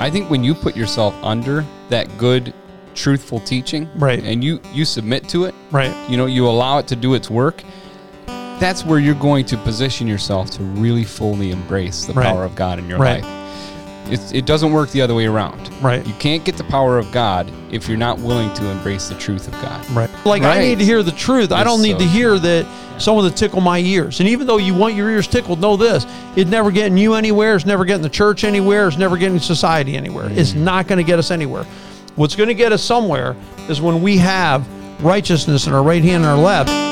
I think when you put yourself under that good, truthful teaching, Right. and you you submit to it, Right. you know, you allow it to do its work. That's where you're going to position yourself to really fully embrace the Right. power of God in your Right. life. It's, it doesn't work the other way around. Right. You can't get the power of God if you're not willing to embrace the truth of God. Right. Like I need to hear the truth. I don't need so- to hear that someone to tickle my ears. And even though you want your ears tickled, know this: it's never getting you anywhere. It's never getting the church anywhere. It's never getting society anywhere. Mm. It's not going to get us anywhere. What's going to get us somewhere is when we have righteousness in our right hand and our left.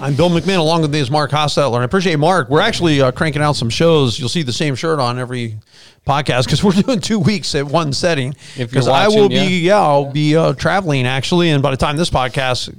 I'm Bill McMahon. Along with me is Mark Hostetler. And I appreciate Mark. We're actually uh, cranking out some shows. You'll see the same shirt on every podcast because we're doing two weeks at one setting. If you're Because I will watching, be, yeah, I'll be uh, traveling actually. And by the time this podcast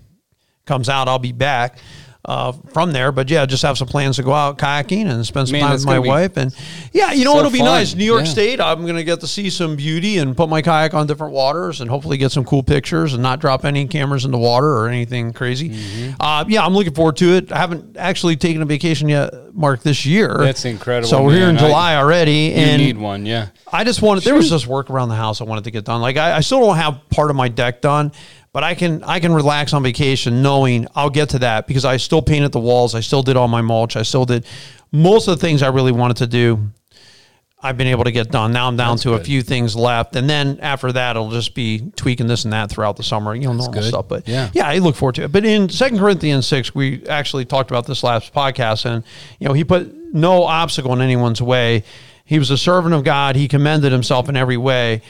comes out, I'll be back uh, from there. But yeah, just have some plans to go out kayaking and spend some Man, time with my wife. And yeah, you know, so it'll be fun. nice. New York Yeah. State, I'm going to get to see some beauty and put my kayak on different waters and hopefully get some cool pictures and not drop any cameras in the water or anything crazy. Mm-hmm. Uh, yeah, I'm looking forward to it. I haven't actually taken a vacation yet, Mark, this year. That's incredible, So we're here in man. I- July already. You and need one, yeah. I just wanted there was just work around the house I wanted to get done. Like I, I still don't have part of my deck done, but I can I can relax on vacation knowing I'll get to that because I still painted the walls, I still did all my mulch, I still did most of the things I really wanted to do. I've been able to get done. Now I'm down to a few things left, and then after that, it'll just be tweaking this and that throughout the summer. You know, normal good. stuff. But Yeah. yeah, I look forward to it. But in Second Corinthians six, we actually talked about this last podcast, and you know, he put no obstacle in anyone's way. He was a servant of God. He commended himself in every way.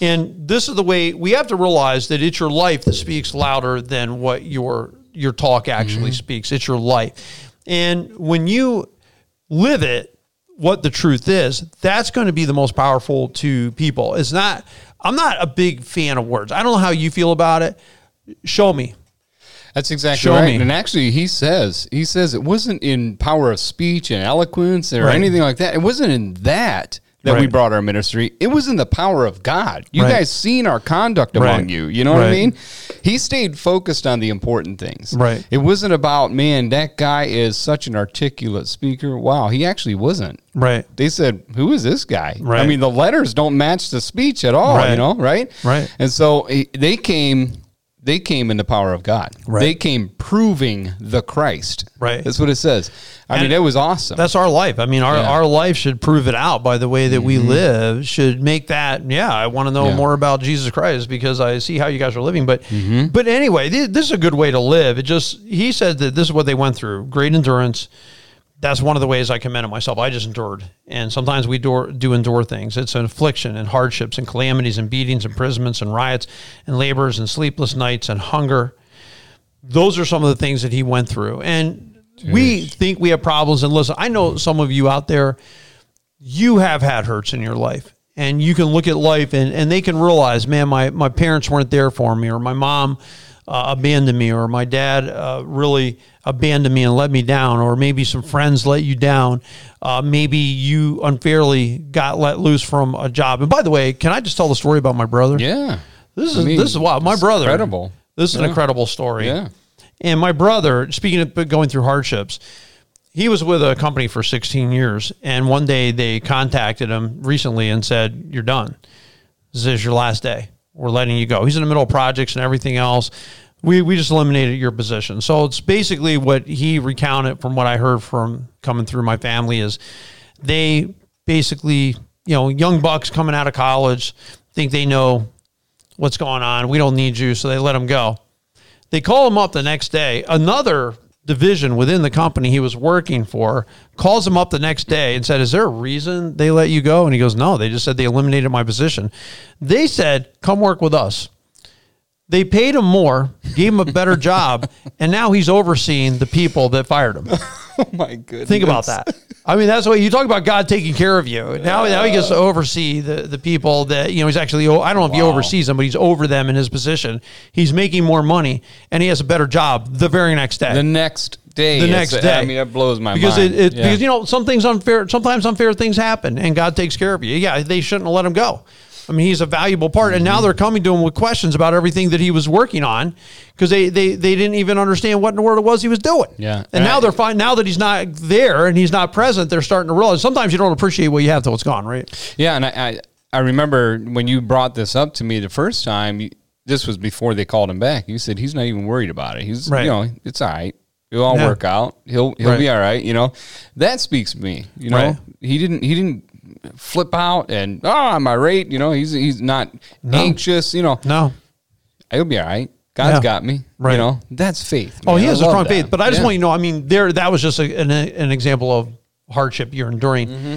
And this is the way we have to realize that it's your life that speaks louder than what your your talk actually mm-hmm. speaks. It's your life. And when you live it, what the truth is, that's going to be the most powerful to people. It's not, I'm not a big fan of words. I don't know how you feel about it. Show me. That's exactly Show right. me. And actually, he says he says it wasn't in power of speech and eloquence or Right. anything like that. It wasn't in that that we brought our ministry. It was in the power of God. You Right. guys seen our conduct among Right. you. You know what I mean? He stayed focused on the important things. Right. It wasn't about man. That guy is such an articulate speaker. Wow, he actually wasn't. Right. They said, "Who is this guy?" Right. I mean, the letters don't match the speech at all. Right. You know, right? Right. And so eh, they came. They came in the power of God. Right. They came proving the Christ. Right. That's what it says. I And mean, it was awesome. That's our life. I mean, our, Yeah. Mm-hmm. our life should prove it out by the way that we live, should make that, yeah, I want to know Yeah. more about Jesus Christ because I see how you guys are living. But, Mm-hmm. but anyway, thi- this is a good way to live. It just, he said that this is what they went through great endurance. That's one of the ways I commended myself. I just endured. And sometimes we do, do endure things. It's an affliction and hardships and calamities and beatings, imprisonments and riots and labors and sleepless nights and hunger those are some of the things that he went through. And we think we have problems. And listen, I know some of you out there, you have had hurts in your life. And you can look at life and, and they can realize, man, my, my parents weren't there for me, or my mom uh, abandoned me, or my dad uh, really abandoned me and let me down, or maybe some friends let you down. Uh, maybe you unfairly got let loose from a job. And by the way, can I just tell the story about my brother? yeah. This is I mean, this is wild. My brother. incredible. This is an incredible story. Yeah. And my brother, speaking of going through hardships, he was with a company for 16 years, and one day they contacted him recently and said, "You're done. This is your last day. We're letting you go." He's in the middle of projects and everything else. We we just eliminated your position. So it's basically what he recounted from what I heard from coming through my family is they basically, you know, young bucks coming out of college think they know what's going on. We don't need you, so they let him go. They call him up the next day. Another division within the company he was working for calls him up the next day and said, Is there a reason they let you go? And he goes, No, they just said they eliminated my position. They said, Come work with us. They paid him more, gave him a better job, and now he's overseeing the people that fired him. Oh my goodness. Think about that. I mean, that's what you talk about God taking care of you. Now, now he gets to oversee the, the people that, you know, he's actually, I don't know if he oversees them, but he's over them in his position. He's making more money and he has a better job the very next day. The next day. The next day. I mean, that blows my because mind. it, it Yeah. because you know some things unfair sometimes unfair things happen and God takes care of you. Yeah, they shouldn't have let him go. I mean, he's a valuable part, and Mm-hmm. now they're coming to him with questions about everything that he was working on because they, they they didn't even understand what in the world it was he was doing. Yeah. and now they're fine. Now that he's not there and he's not present, they're starting to realize sometimes you don't appreciate what you have till it's gone. Right? Yeah, and I, I I remember when you brought this up to me the first time. You, this was before they called him back. You said he's not even worried about it. He's Right. you know it's all right. It'll all Yeah. work out. He'll he'll Right. be all right. You know that speaks to me. You know Right. he didn't he didn't flip out and oh I'm irate. You know he's he's not anxious. You know No. he'll be all right. God's Yeah. got me. Right. You know that's faith. Oh, he has a strong faith. But I just Yeah. want you to know, I mean, there that was just a, an, an example of hardship you're enduring. Mm-hmm.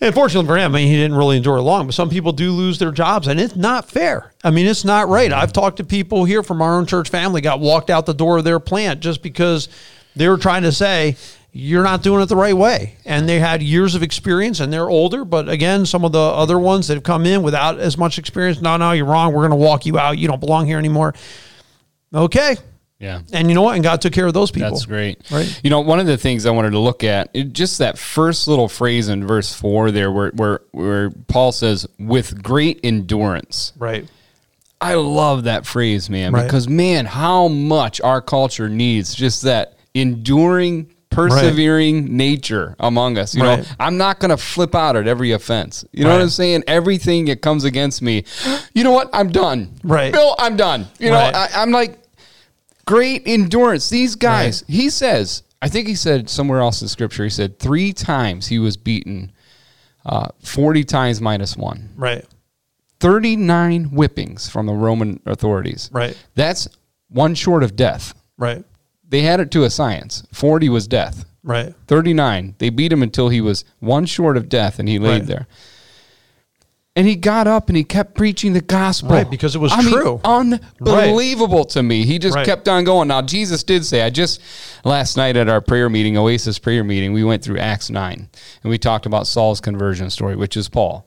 And fortunately for him, I mean, he didn't really endure long, but some people do lose their jobs, and it's not fair. I mean, it's not right. Mm-hmm. I've talked to people here from our own church family got walked out the door of their plant just because they were trying to say, you're not doing it the right way. And they had years of experience and they're older. But again, some of the other ones that have come in without as much experience, no, no, you're wrong. We're going to walk you out. You don't belong here anymore. Okay. Yeah. And you know what? And God took care of those people. That's great. Right. You know, one of the things I wanted to look at, it, just that first little phrase in verse four there, where where where Paul says, "With great endurance." Right. I love that phrase, man, Right. because man, how much our culture needs just that enduring. Persevering nature among us. You know, I'm not going to flip out at every offense. You know what I'm saying? Everything that comes against me, you know what? I'm done. Right. Bill, I'm done. You know, Right. I, I'm like, great endurance. These guys, he says, I think he said somewhere else in scripture, he said three times he was beaten, uh, 40 times minus one. Right. 39 whippings from the Roman authorities. Right. That's one short of death. Right. They had it to a science. 40 was death. Right. 39. They beat him until he was one short of death and he laid Right. there. And he got up and he kept preaching the gospel. Right, because it was I mean, true. unbelievable to me. He just Right. kept on going. Now, Jesus did say, I just, last night at our prayer meeting, Oasis prayer meeting, we went through Acts 9 and we talked about Saul's conversion story, which is Paul.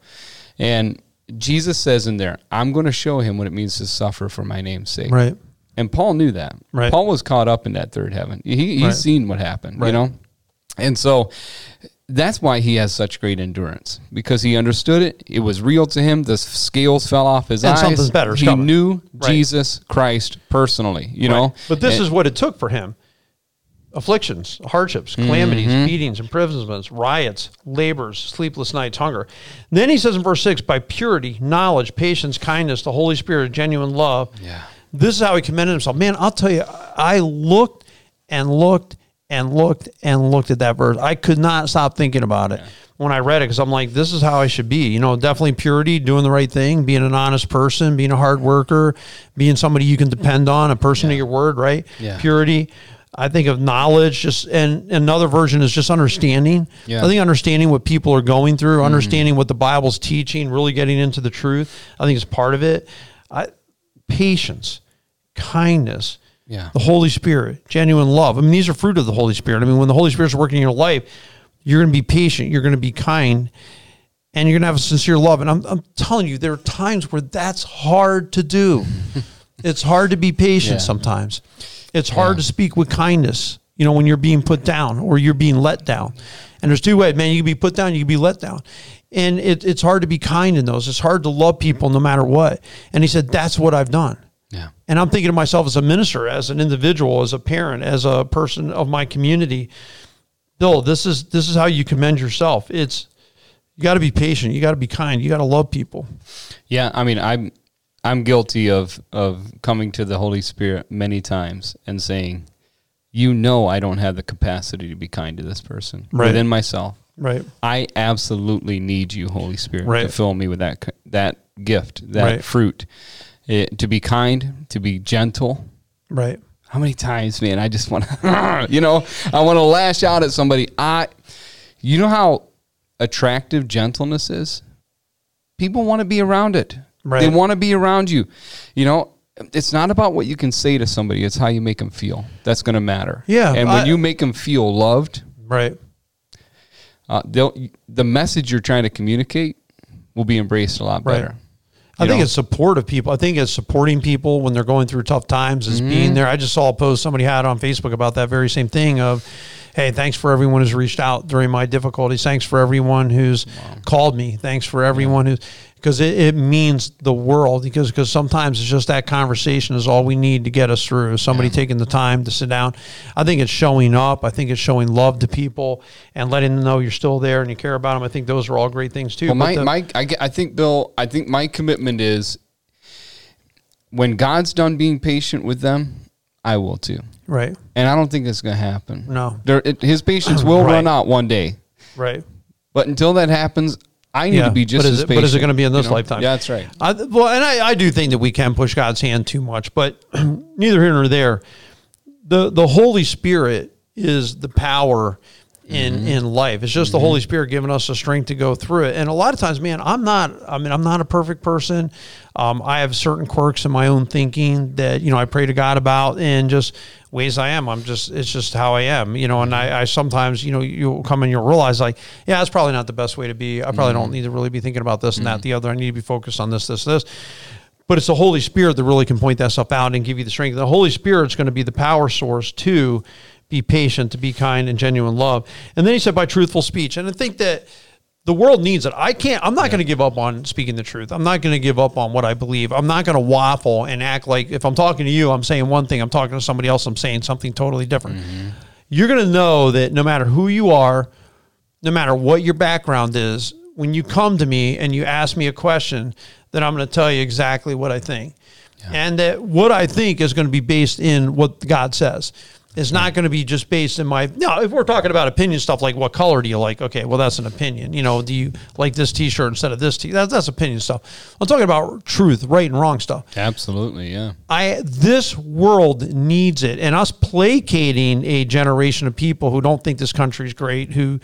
And Jesus says in there, I'm going to show him what it means to suffer for my name's sake. Right. And Paul knew that. Right. Paul was caught up in that third heaven. He, he's Right. seen what happened, you know? And so that's why he has such great endurance because he understood it. It was real to him. The scales fell off his And eyes. something's better He coming. knew Right. Jesus Christ personally, you know? But this And- is what it took for him. Afflictions, hardships, calamities, Mm-hmm. beatings, imprisonments, riots, labors, sleepless nights, hunger. Then he says in verse 6 by purity, knowledge, patience, kindness, the Holy Spirit, genuine love. Yeah. This is how he commended himself. Man, I'll tell you, I looked and looked and looked and looked at that verse. I could not stop thinking about it when I read it because I'm like, this is how I should be. You know, definitely purity, doing the right thing, being an honest person, being a hard worker, being somebody you can depend on, a person of your word, right? Yeah. Purity. I think of knowledge, just and another version is just understanding. Yeah. I think understanding what people are going through, mm-hmm. understanding what the Bible's teaching, really getting into the truth. I think is part of it. I, patience, kindness, Yeah. the Holy Spirit, genuine love. I mean, these are fruit of the Holy Spirit. I mean, when the Holy Spirit's working in your life, you're going to be patient, you're going to be kind, and you're going to have a sincere love. And I'm, I'm telling you, there are times where that's hard to do. it's hard to be patient Yeah. sometimes. It's hard to speak with kindness, you know, when you're being put down or you're being let down. And there's two ways, man. You can be put down, you can be let down. And it, it's hard to be kind in those. It's hard to love people no matter what. And he said, That's what I've done. Yeah. And I'm thinking to myself as a minister, as an individual, as a parent, as a person of my community, Bill, this is this is how you commend yourself. It's you got to be patient, you got to be kind, you got to love people. Yeah, I mean, I'm I'm guilty of of coming to the Holy Spirit many times and saying, "You know, I don't have the capacity to be kind to this person Right. within myself. Right. I absolutely need you, Holy Spirit, to fill me with that that gift, that Right. fruit, It- to be kind, to be gentle." Right. How many times, man? I just want to, you know, I want to lash out at somebody. I, you know how attractive gentleness is. People want to be around it. Right. They want to be around you. You know, it's not about what you can say to somebody; it's how you make them feel. That's going to matter. Yeah, And when I- you make them feel loved, Right. uh, they'll the message you're trying to communicate will be embraced a lot Right. better. I You think know? it's supportive people. I think it's supporting people when they're going through tough times is Mm-hmm. being there. I just saw a post somebody had on Facebook about that very same thing of, hey, thanks for everyone who's reached out during my difficulties. Thanks for everyone who's called me. Thanks for everyone who's because it, it means the world because because sometimes it's just that conversation is all we need to get us through. Somebody taking the time to sit down. I think it's showing up. I think it's showing love to people and letting them know you're still there and you care about them. I think those are all great things too. Well, my, the- my I, I think Bill, I think my commitment is when God's done being patient with them, I will too. right, And I don't think it's going to happen. No. there, it, his patience will Right. run out one day. right. But until that happens, I need Yeah, to be just but is as it- patient. but is it gonna be in this you know? lifetime? Yeah, that's right. I, well, and I, I do think that we can push God's hand too much, but neither here nor there. The the Holy Spirit is the power in Mm-hmm. in life. It's just the Holy Spirit giving us the strength to go through it. And a lot of times, man, I'm not. I mean, I'm not a perfect person. Um, I have certain quirks in my own thinking that you know I pray to God about, and just ways I am. I'm just. It's just how I am. You know, and I, I sometimes you know you'll come and you'll realize like, yeah, that's probably not the best way to be. I probably don't need to really be thinking about this and that, the other. I need to be focused on this, this, this but it's the Holy Spirit that really can point that stuff out and give you the strength. The Holy Spirit's going to be the power source to be patient, to be kind and genuine love. And then he said by truthful speech. And I think that the world needs it. I can't, I'm not going to give up on speaking the truth. I'm not going to give up on what I believe. I'm not going to waffle and act like if I'm talking to you, I'm saying one thing, I'm talking to somebody else, I'm saying something totally different. Mm-hmm. You're going to know that no matter who you are, no matter what your background is, when you come to me and you ask me a question, then I'm going to tell you exactly what I think. And that what I think is going to be based in what God says. It's not going to be just based in my. No, if we're talking about opinion stuff like what color do you like? Okay, well, that's an opinion. You know, do you like this t shirt instead of this t That's, that's opinion stuff. I'm talking about truth, right and wrong stuff. Absolutely, yeah. I this world needs it, and us placating a generation of people who don't think this country's great, who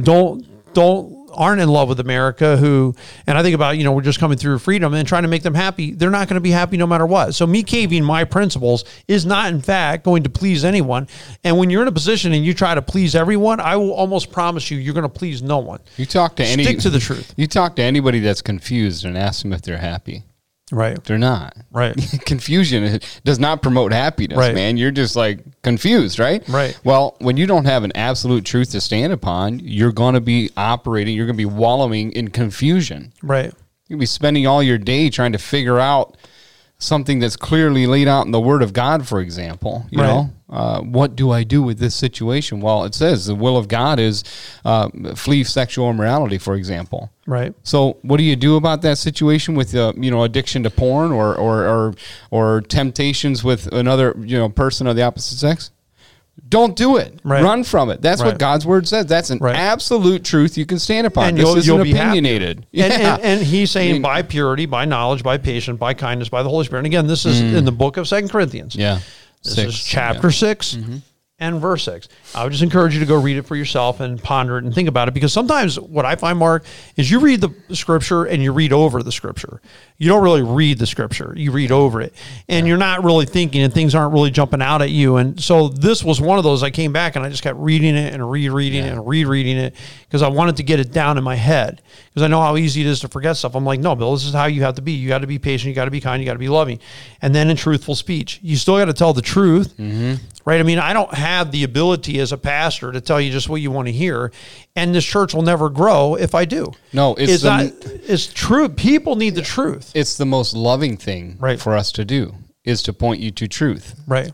don't don't aren't in love with America, who and I think about you know we're just coming through freedom and trying to make them happy. They're not going to be happy no matter what. So me caving my principles is not in fact going to please anyone. And when you're in a position and you try to please everyone, I will almost promise you you're going to please no one. You talk to any Stick to the truth. You talk to anybody that's confused and ask them if they're happy. Right. They're not. Right. Confusion does not promote happiness, Right. man. You're just like confused, right? Right. Well, when you don't have an absolute truth to stand upon, you're going to be operating, you're going to be wallowing in confusion. Right. You'll be spending all your day trying to figure out something that's clearly laid out in the Word of God, for example. You Right. know, uh, what do I do with this situation? Well, it says the will of God is uh, flee sexual immorality, for example. Right. So, what do you do about that situation with uh, you know addiction to porn or or or, or temptations with another you know person of the opposite sex? Don't do it. Right. Run from it. That's Right. what God's word says. That's an Right. absolute truth you can stand upon. and this you'll, isn't you'll be opinionated. And, Yeah. and, and he's saying I mean- by purity, by knowledge, by patience, by kindness, by the Holy Spirit. And again, this is in the book of Second Corinthians. Mm. yeah. This Six, is chapter yeah. 6 and verse six. I would just encourage you to go read it for yourself and ponder it and think about it because sometimes what I find, Mark, is you read the scripture and you read over the scripture. You don't really read the scripture, you read over it. And you're not really thinking and things aren't really jumping out at you. And so this was one of those I came back and I just kept reading it and rereading it and rereading it because I wanted to get it down in my head because I know how easy it is to forget stuff. I'm like, no, Bill, this is how you have to be. You got to be patient, you got to be kind, you got to be loving. And then in truthful speech, you still got to tell the truth mm-hmm. right? I mean, I don't have the ability as a pastor to tell you just what you want to hear, and this church will never grow if I do. No, it's it's the- not. It's true. People need the truth, It's the most loving thing Right. for us to do is to point you to truth, right?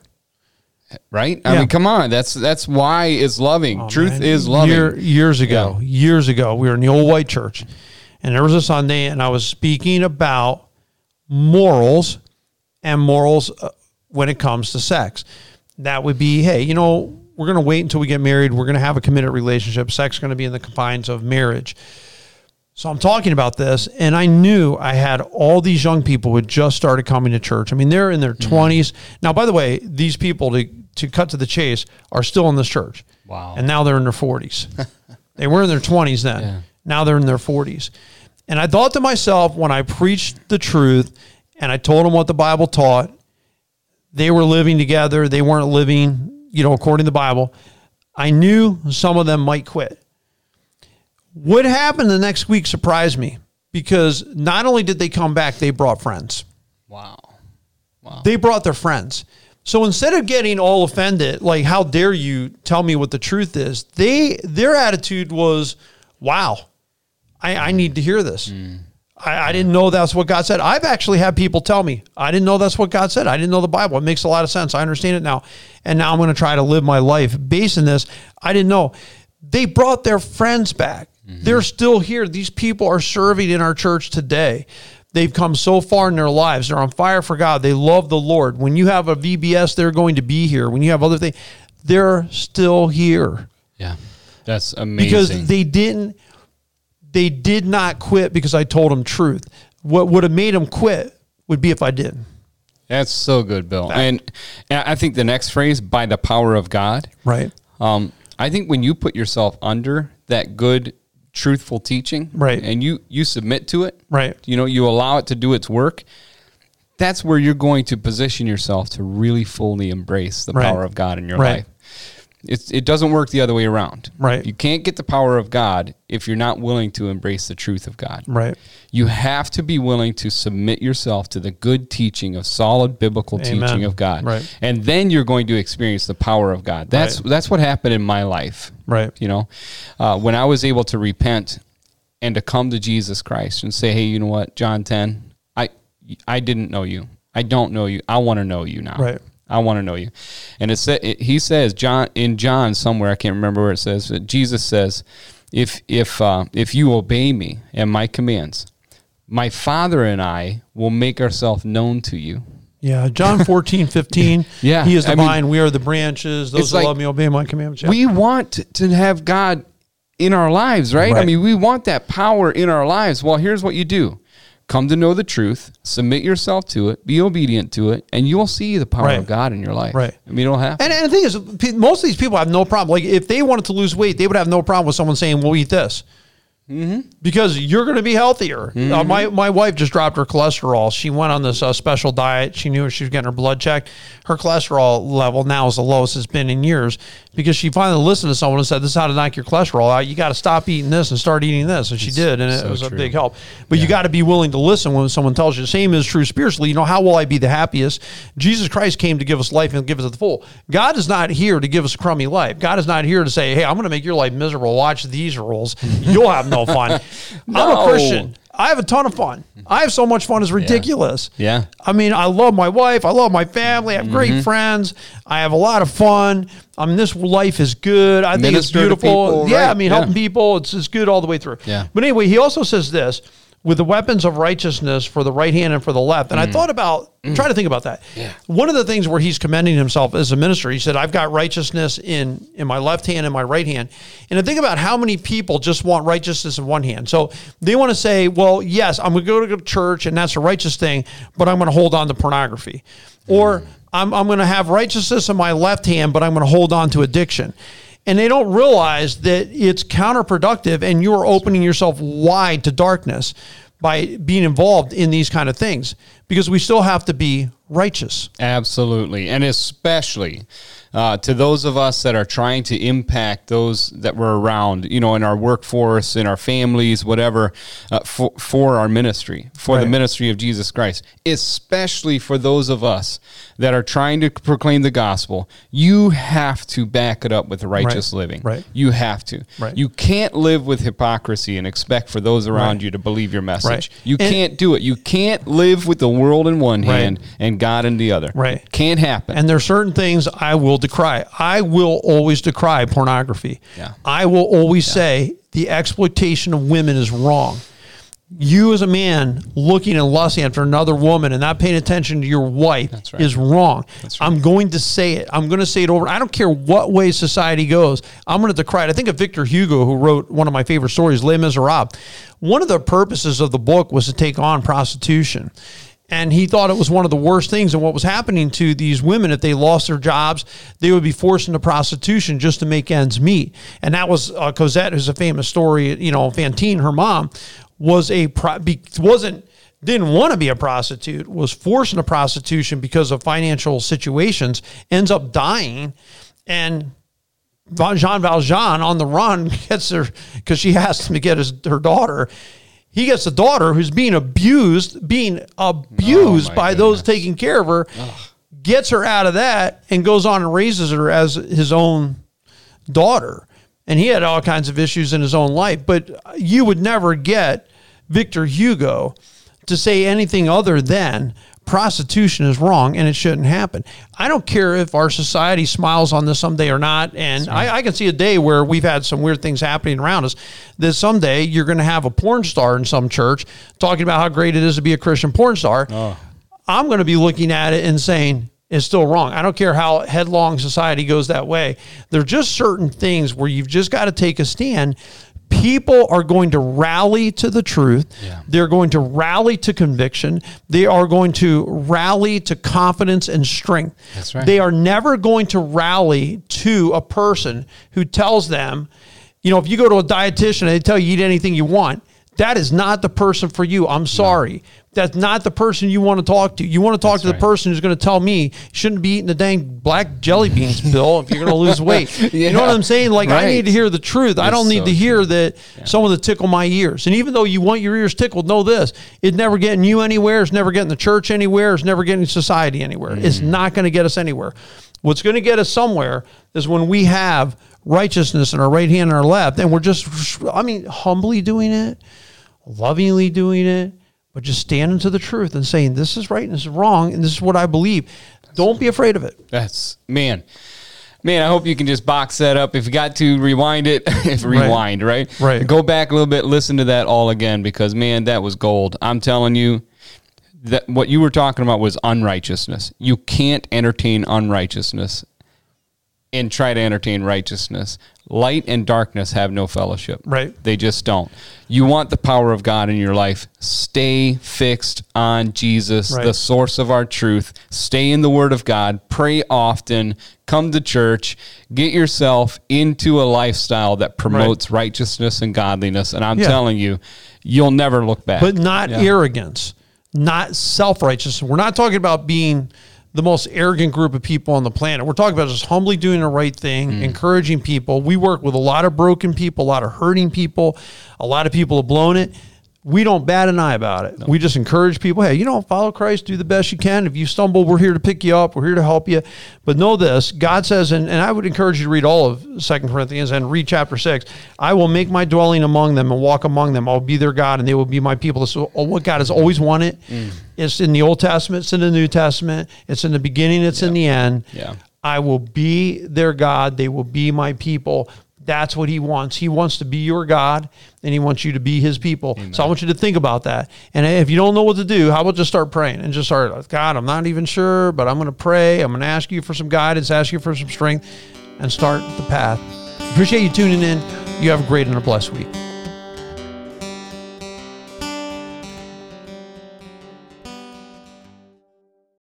right? I Yeah. mean, come on. That's that's why it's loving. truth Man, is loving. Year- years ago, years ago, we were in the old white church, and there was a Sunday, and I was speaking about morals and morals uh, when it comes to sex. That would be, hey, you know, we're going to wait until we get married. We're going to have a committed relationship. Sex is going to be in the confines of marriage. So I'm talking about this, and I knew I had all these young people who had just started coming to church. I mean, they're in their mm-hmm. 20s. Now, by the way, these people, to, to cut to the chase, are still in this church. Wow. And now they're in their 40s. they were in their 20s then. Yeah. Now they're in their 40s. And I thought to myself, when I preached the truth and I told them what the Bible taught, they were living together. They weren't living, you know, according to the Bible. I knew some of them might quit. What happened the next week surprised me because not only did they come back, they brought friends. Wow. Wow. They brought their friends. So instead of getting all offended, like how dare you tell me what the truth is, they their attitude was, "Wow, I, I need to hear this. Hmm. I, I didn't know that's what God said." I've actually had people tell me, "I didn't know that's what God said. I didn't know the Bible. It makes a lot of sense. I understand it now, and now I'm going to try to live my life based on this." I didn't know. They brought their friends back. They're still here. These people are serving in our church today. They've come so far in their lives. They're on fire for God. They love the Lord. When you have a VBS, they're going to be here. When you have other things, they're still here yeah. That's amazing. because they didn't. They did not quit because I told them truth. What would have made them quit would be if I didn't. That's so good, Bill. And, and I think the next phrase, by the power of God, Right. Um, I think when you put yourself under that good, truthful teaching, Right. and you you submit to it, Right. You know, you allow it to do its work. That's where you're going to position yourself to really fully embrace the Right. power of God in your Right. life. It's, it doesn't work the other way around. Right. You can't get the power of God if you're not willing to embrace the truth of God. Right. You have to be willing to submit yourself to the good teaching of solid biblical Amen. teaching of God. Right. And then you're going to experience the power of God. That's Right. that's what happened in my life. Right. You know, uh, when I was able to repent and to come to Jesus Christ and say, "Hey, you know what, John 10, I I didn't know you. I don't know you. I want to know you now." Right. I want to know you. And it, sa- it he says John in John somewhere I can't remember where it says but Jesus says if if uh, if you obey me and my commands my father and I will make ourselves known to you. Yeah. John 14, 15. Yeah, He is the I mean, vine. we are the branches. Those who like- love me obey my commandments. Yeah. We want to have God in our lives, right? I mean, we want that power in our lives. Well, here's what you do. Come to know the truth, submit yourself to it, be obedient to it, and you'll see the power Right. of God in your life. Right. I mean, it'll happen. And, and the thing is, most of these people have no problem. Like, if they wanted to lose weight, they would have no problem with someone saying, "We'll eat this," because you're going to be healthier. Uh, my my wife just dropped her cholesterol. She went on this uh, special diet. She knew she was getting her blood checked. Her cholesterol level now is the lowest it's been in years because she finally listened to someone and said, "This is how to knock your cholesterol out. You got to stop eating this and start eating this." And she did, and it so was a big help. But you got to be willing to listen when someone tells you. The same is true spiritually. You know, how will I be the happiest? Jesus Christ came to give us life and give us the full. God is not here to give us a crummy life. God is not here to say, "Hey, I'm going to make your life miserable. Watch these rules. You'll have no fun." I'm a Christian. I have a ton of fun. I have so much fun. It's ridiculous. Yeah. I mean, I love my wife. I love my family. I have Mm-hmm. great friends. I have a lot of fun. I mean, this life is good. I think it's Minister to beautiful. people, yeah, right. I mean, Yeah. helping people. It's, it's good all the way through. Yeah. But anyway, he also says this with the weapons of righteousness for the right hand and for the left. And I thought about, try to think about that. Mm. Yeah. One of the things where he's commending himself as a minister, he said, I've got righteousness in, in my left hand and my right hand. And I think about how many people just want righteousness in one hand. So they want to say, well, yes, I'm going to go to church and that's a righteous thing, but I'm going to hold on to pornography. Or I'm, I'm going to have righteousness in my left hand, but I'm going to hold on to addiction and they don't realize that it's counterproductive and you're opening yourself wide to darkness by being involved in these kind of things because we still have to be righteous. Absolutely. And especially uh, to those of us that are trying to impact those that we're around, you know, in our workforce, in our families, whatever, uh, for, for our ministry, for the ministry of Jesus Christ, especially for those of us that are trying to proclaim the gospel, you have to back it up with righteous Right. living. Right. You have to. Right. You can't live with hypocrisy and expect for those around Right. you to believe your message. Right. You And- can't do it. You can't live with the world in one Right. hand and God in the other. Right. Can't happen. And there are certain things I will decry. I will always decry pornography. Yeah. I will always say the exploitation of women is wrong. You as a man looking and lusting after another woman and not paying attention to your wife right. is wrong. Right. I'm going to say it. I'm going to say it over. I don't care what way society goes. I'm going to decry it. I think of Victor Hugo, who wrote one of my favorite stories, Les Miserables. One of the purposes of the book was to take on prostitution. And he thought it was one of the worst things. And what was happening to these women, if they lost their jobs, they would be forced into prostitution just to make ends meet. And that was uh, Cosette, who's a famous story. You know, Fantine, her mom, was a pro- wasn't didn't want to be a prostitute, was forced into prostitution because of financial situations, ends up dying, and Jean Valjean on the run gets her because she asked him to get his her daughter. He gets a daughter who's being abused, being abused Oh, by those taking care of her, gets her out of that, and goes on and raises her as his own daughter. And he had all kinds of issues in his own life, but you would never get Victor Hugo to say anything other than prostitution is wrong and it shouldn't happen. I don't care if our society smiles on this someday or not. And I, I can see a day where we've had some weird things happening around us that someday you're going to have a porn star in some church talking about how great it is to be a Christian porn star. Oh. I'm going to be looking at it and saying, it's still wrong. I don't care how headlong society goes that way. There are just certain things where you've just got to take a stand. People are going to rally to the truth. Yeah. They're going to rally to conviction. They are going to rally to confidence and strength. That's right. They are never going to rally to a person who tells them, you know, if you go to a dietitian and they tell you eat anything you want, that is not the person for you. I'm sorry. That's not the person you want to talk to. You want to talk That's to the right. person who's going to tell me shouldn't be eating the dang black jelly beans, Bill, if you're going to lose weight. You know what I'm saying? Like, I need to hear the truth. I don't need so to hear true. that someone to tickle my ears. And even though you want your ears tickled, know this it's never getting you anywhere. It's never getting the church anywhere. It's never getting society anywhere. It's Mm. not going to get us anywhere. What's going to get us somewhere is when we have righteousness in our right hand and our left, and we're just, I mean, humbly doing it, lovingly doing it, but just standing to the truth and saying, this is right and this is wrong, and this is what I believe. Don't be afraid of it. That's man. Man, I hope you can just box that up. If you got to rewind it, if rewind, right? Right. Go back a little bit, listen to that all again because man, that was gold. I'm telling you that what you were talking about was unrighteousness. You can't entertain unrighteousness and try to entertain righteousness. Light and darkness have no fellowship. Right. They just don't. You want the power of God in your life. Stay fixed on Jesus, Right. the source of our truth. Stay in the Word of God. Pray often. Come to church. Get yourself into a lifestyle that promotes righteousness and godliness. And I'm Yeah. telling you, you'll never look back. but not Yeah. arrogance, not self righteousness. We're not talking about being the most arrogant group of people on the planet. We're talking about just humbly doing the right thing, Mm. encouraging people. We work with a lot of broken people, a lot of hurting people, a lot of people have blown it. We don't bat an eye about it. We just encourage people, hey, you know, follow Christ, do the best you can. If you stumble, we're here to pick you up. We're here to help you. But know this, God says, and, and I would encourage you to read all of Second Corinthians and read chapter six. I will make my dwelling among them and walk among them. I'll be their God and they will be my people. This is what God has always wanted. Mm. It's in the Old Testament, it's in the New Testament, it's in the beginning, it's in the end. Yeah. I will be their God. They will be my people. That's what he wants. He wants to be your God and he wants you to be his people. So I want you to think about that. And if you don't know what to do, how about just start praying and just start, God, I'm not even sure, but I'm going to pray. I'm going to ask you for some guidance, ask you for some strength, and start the path. Appreciate you tuning in. You have a great and a blessed week.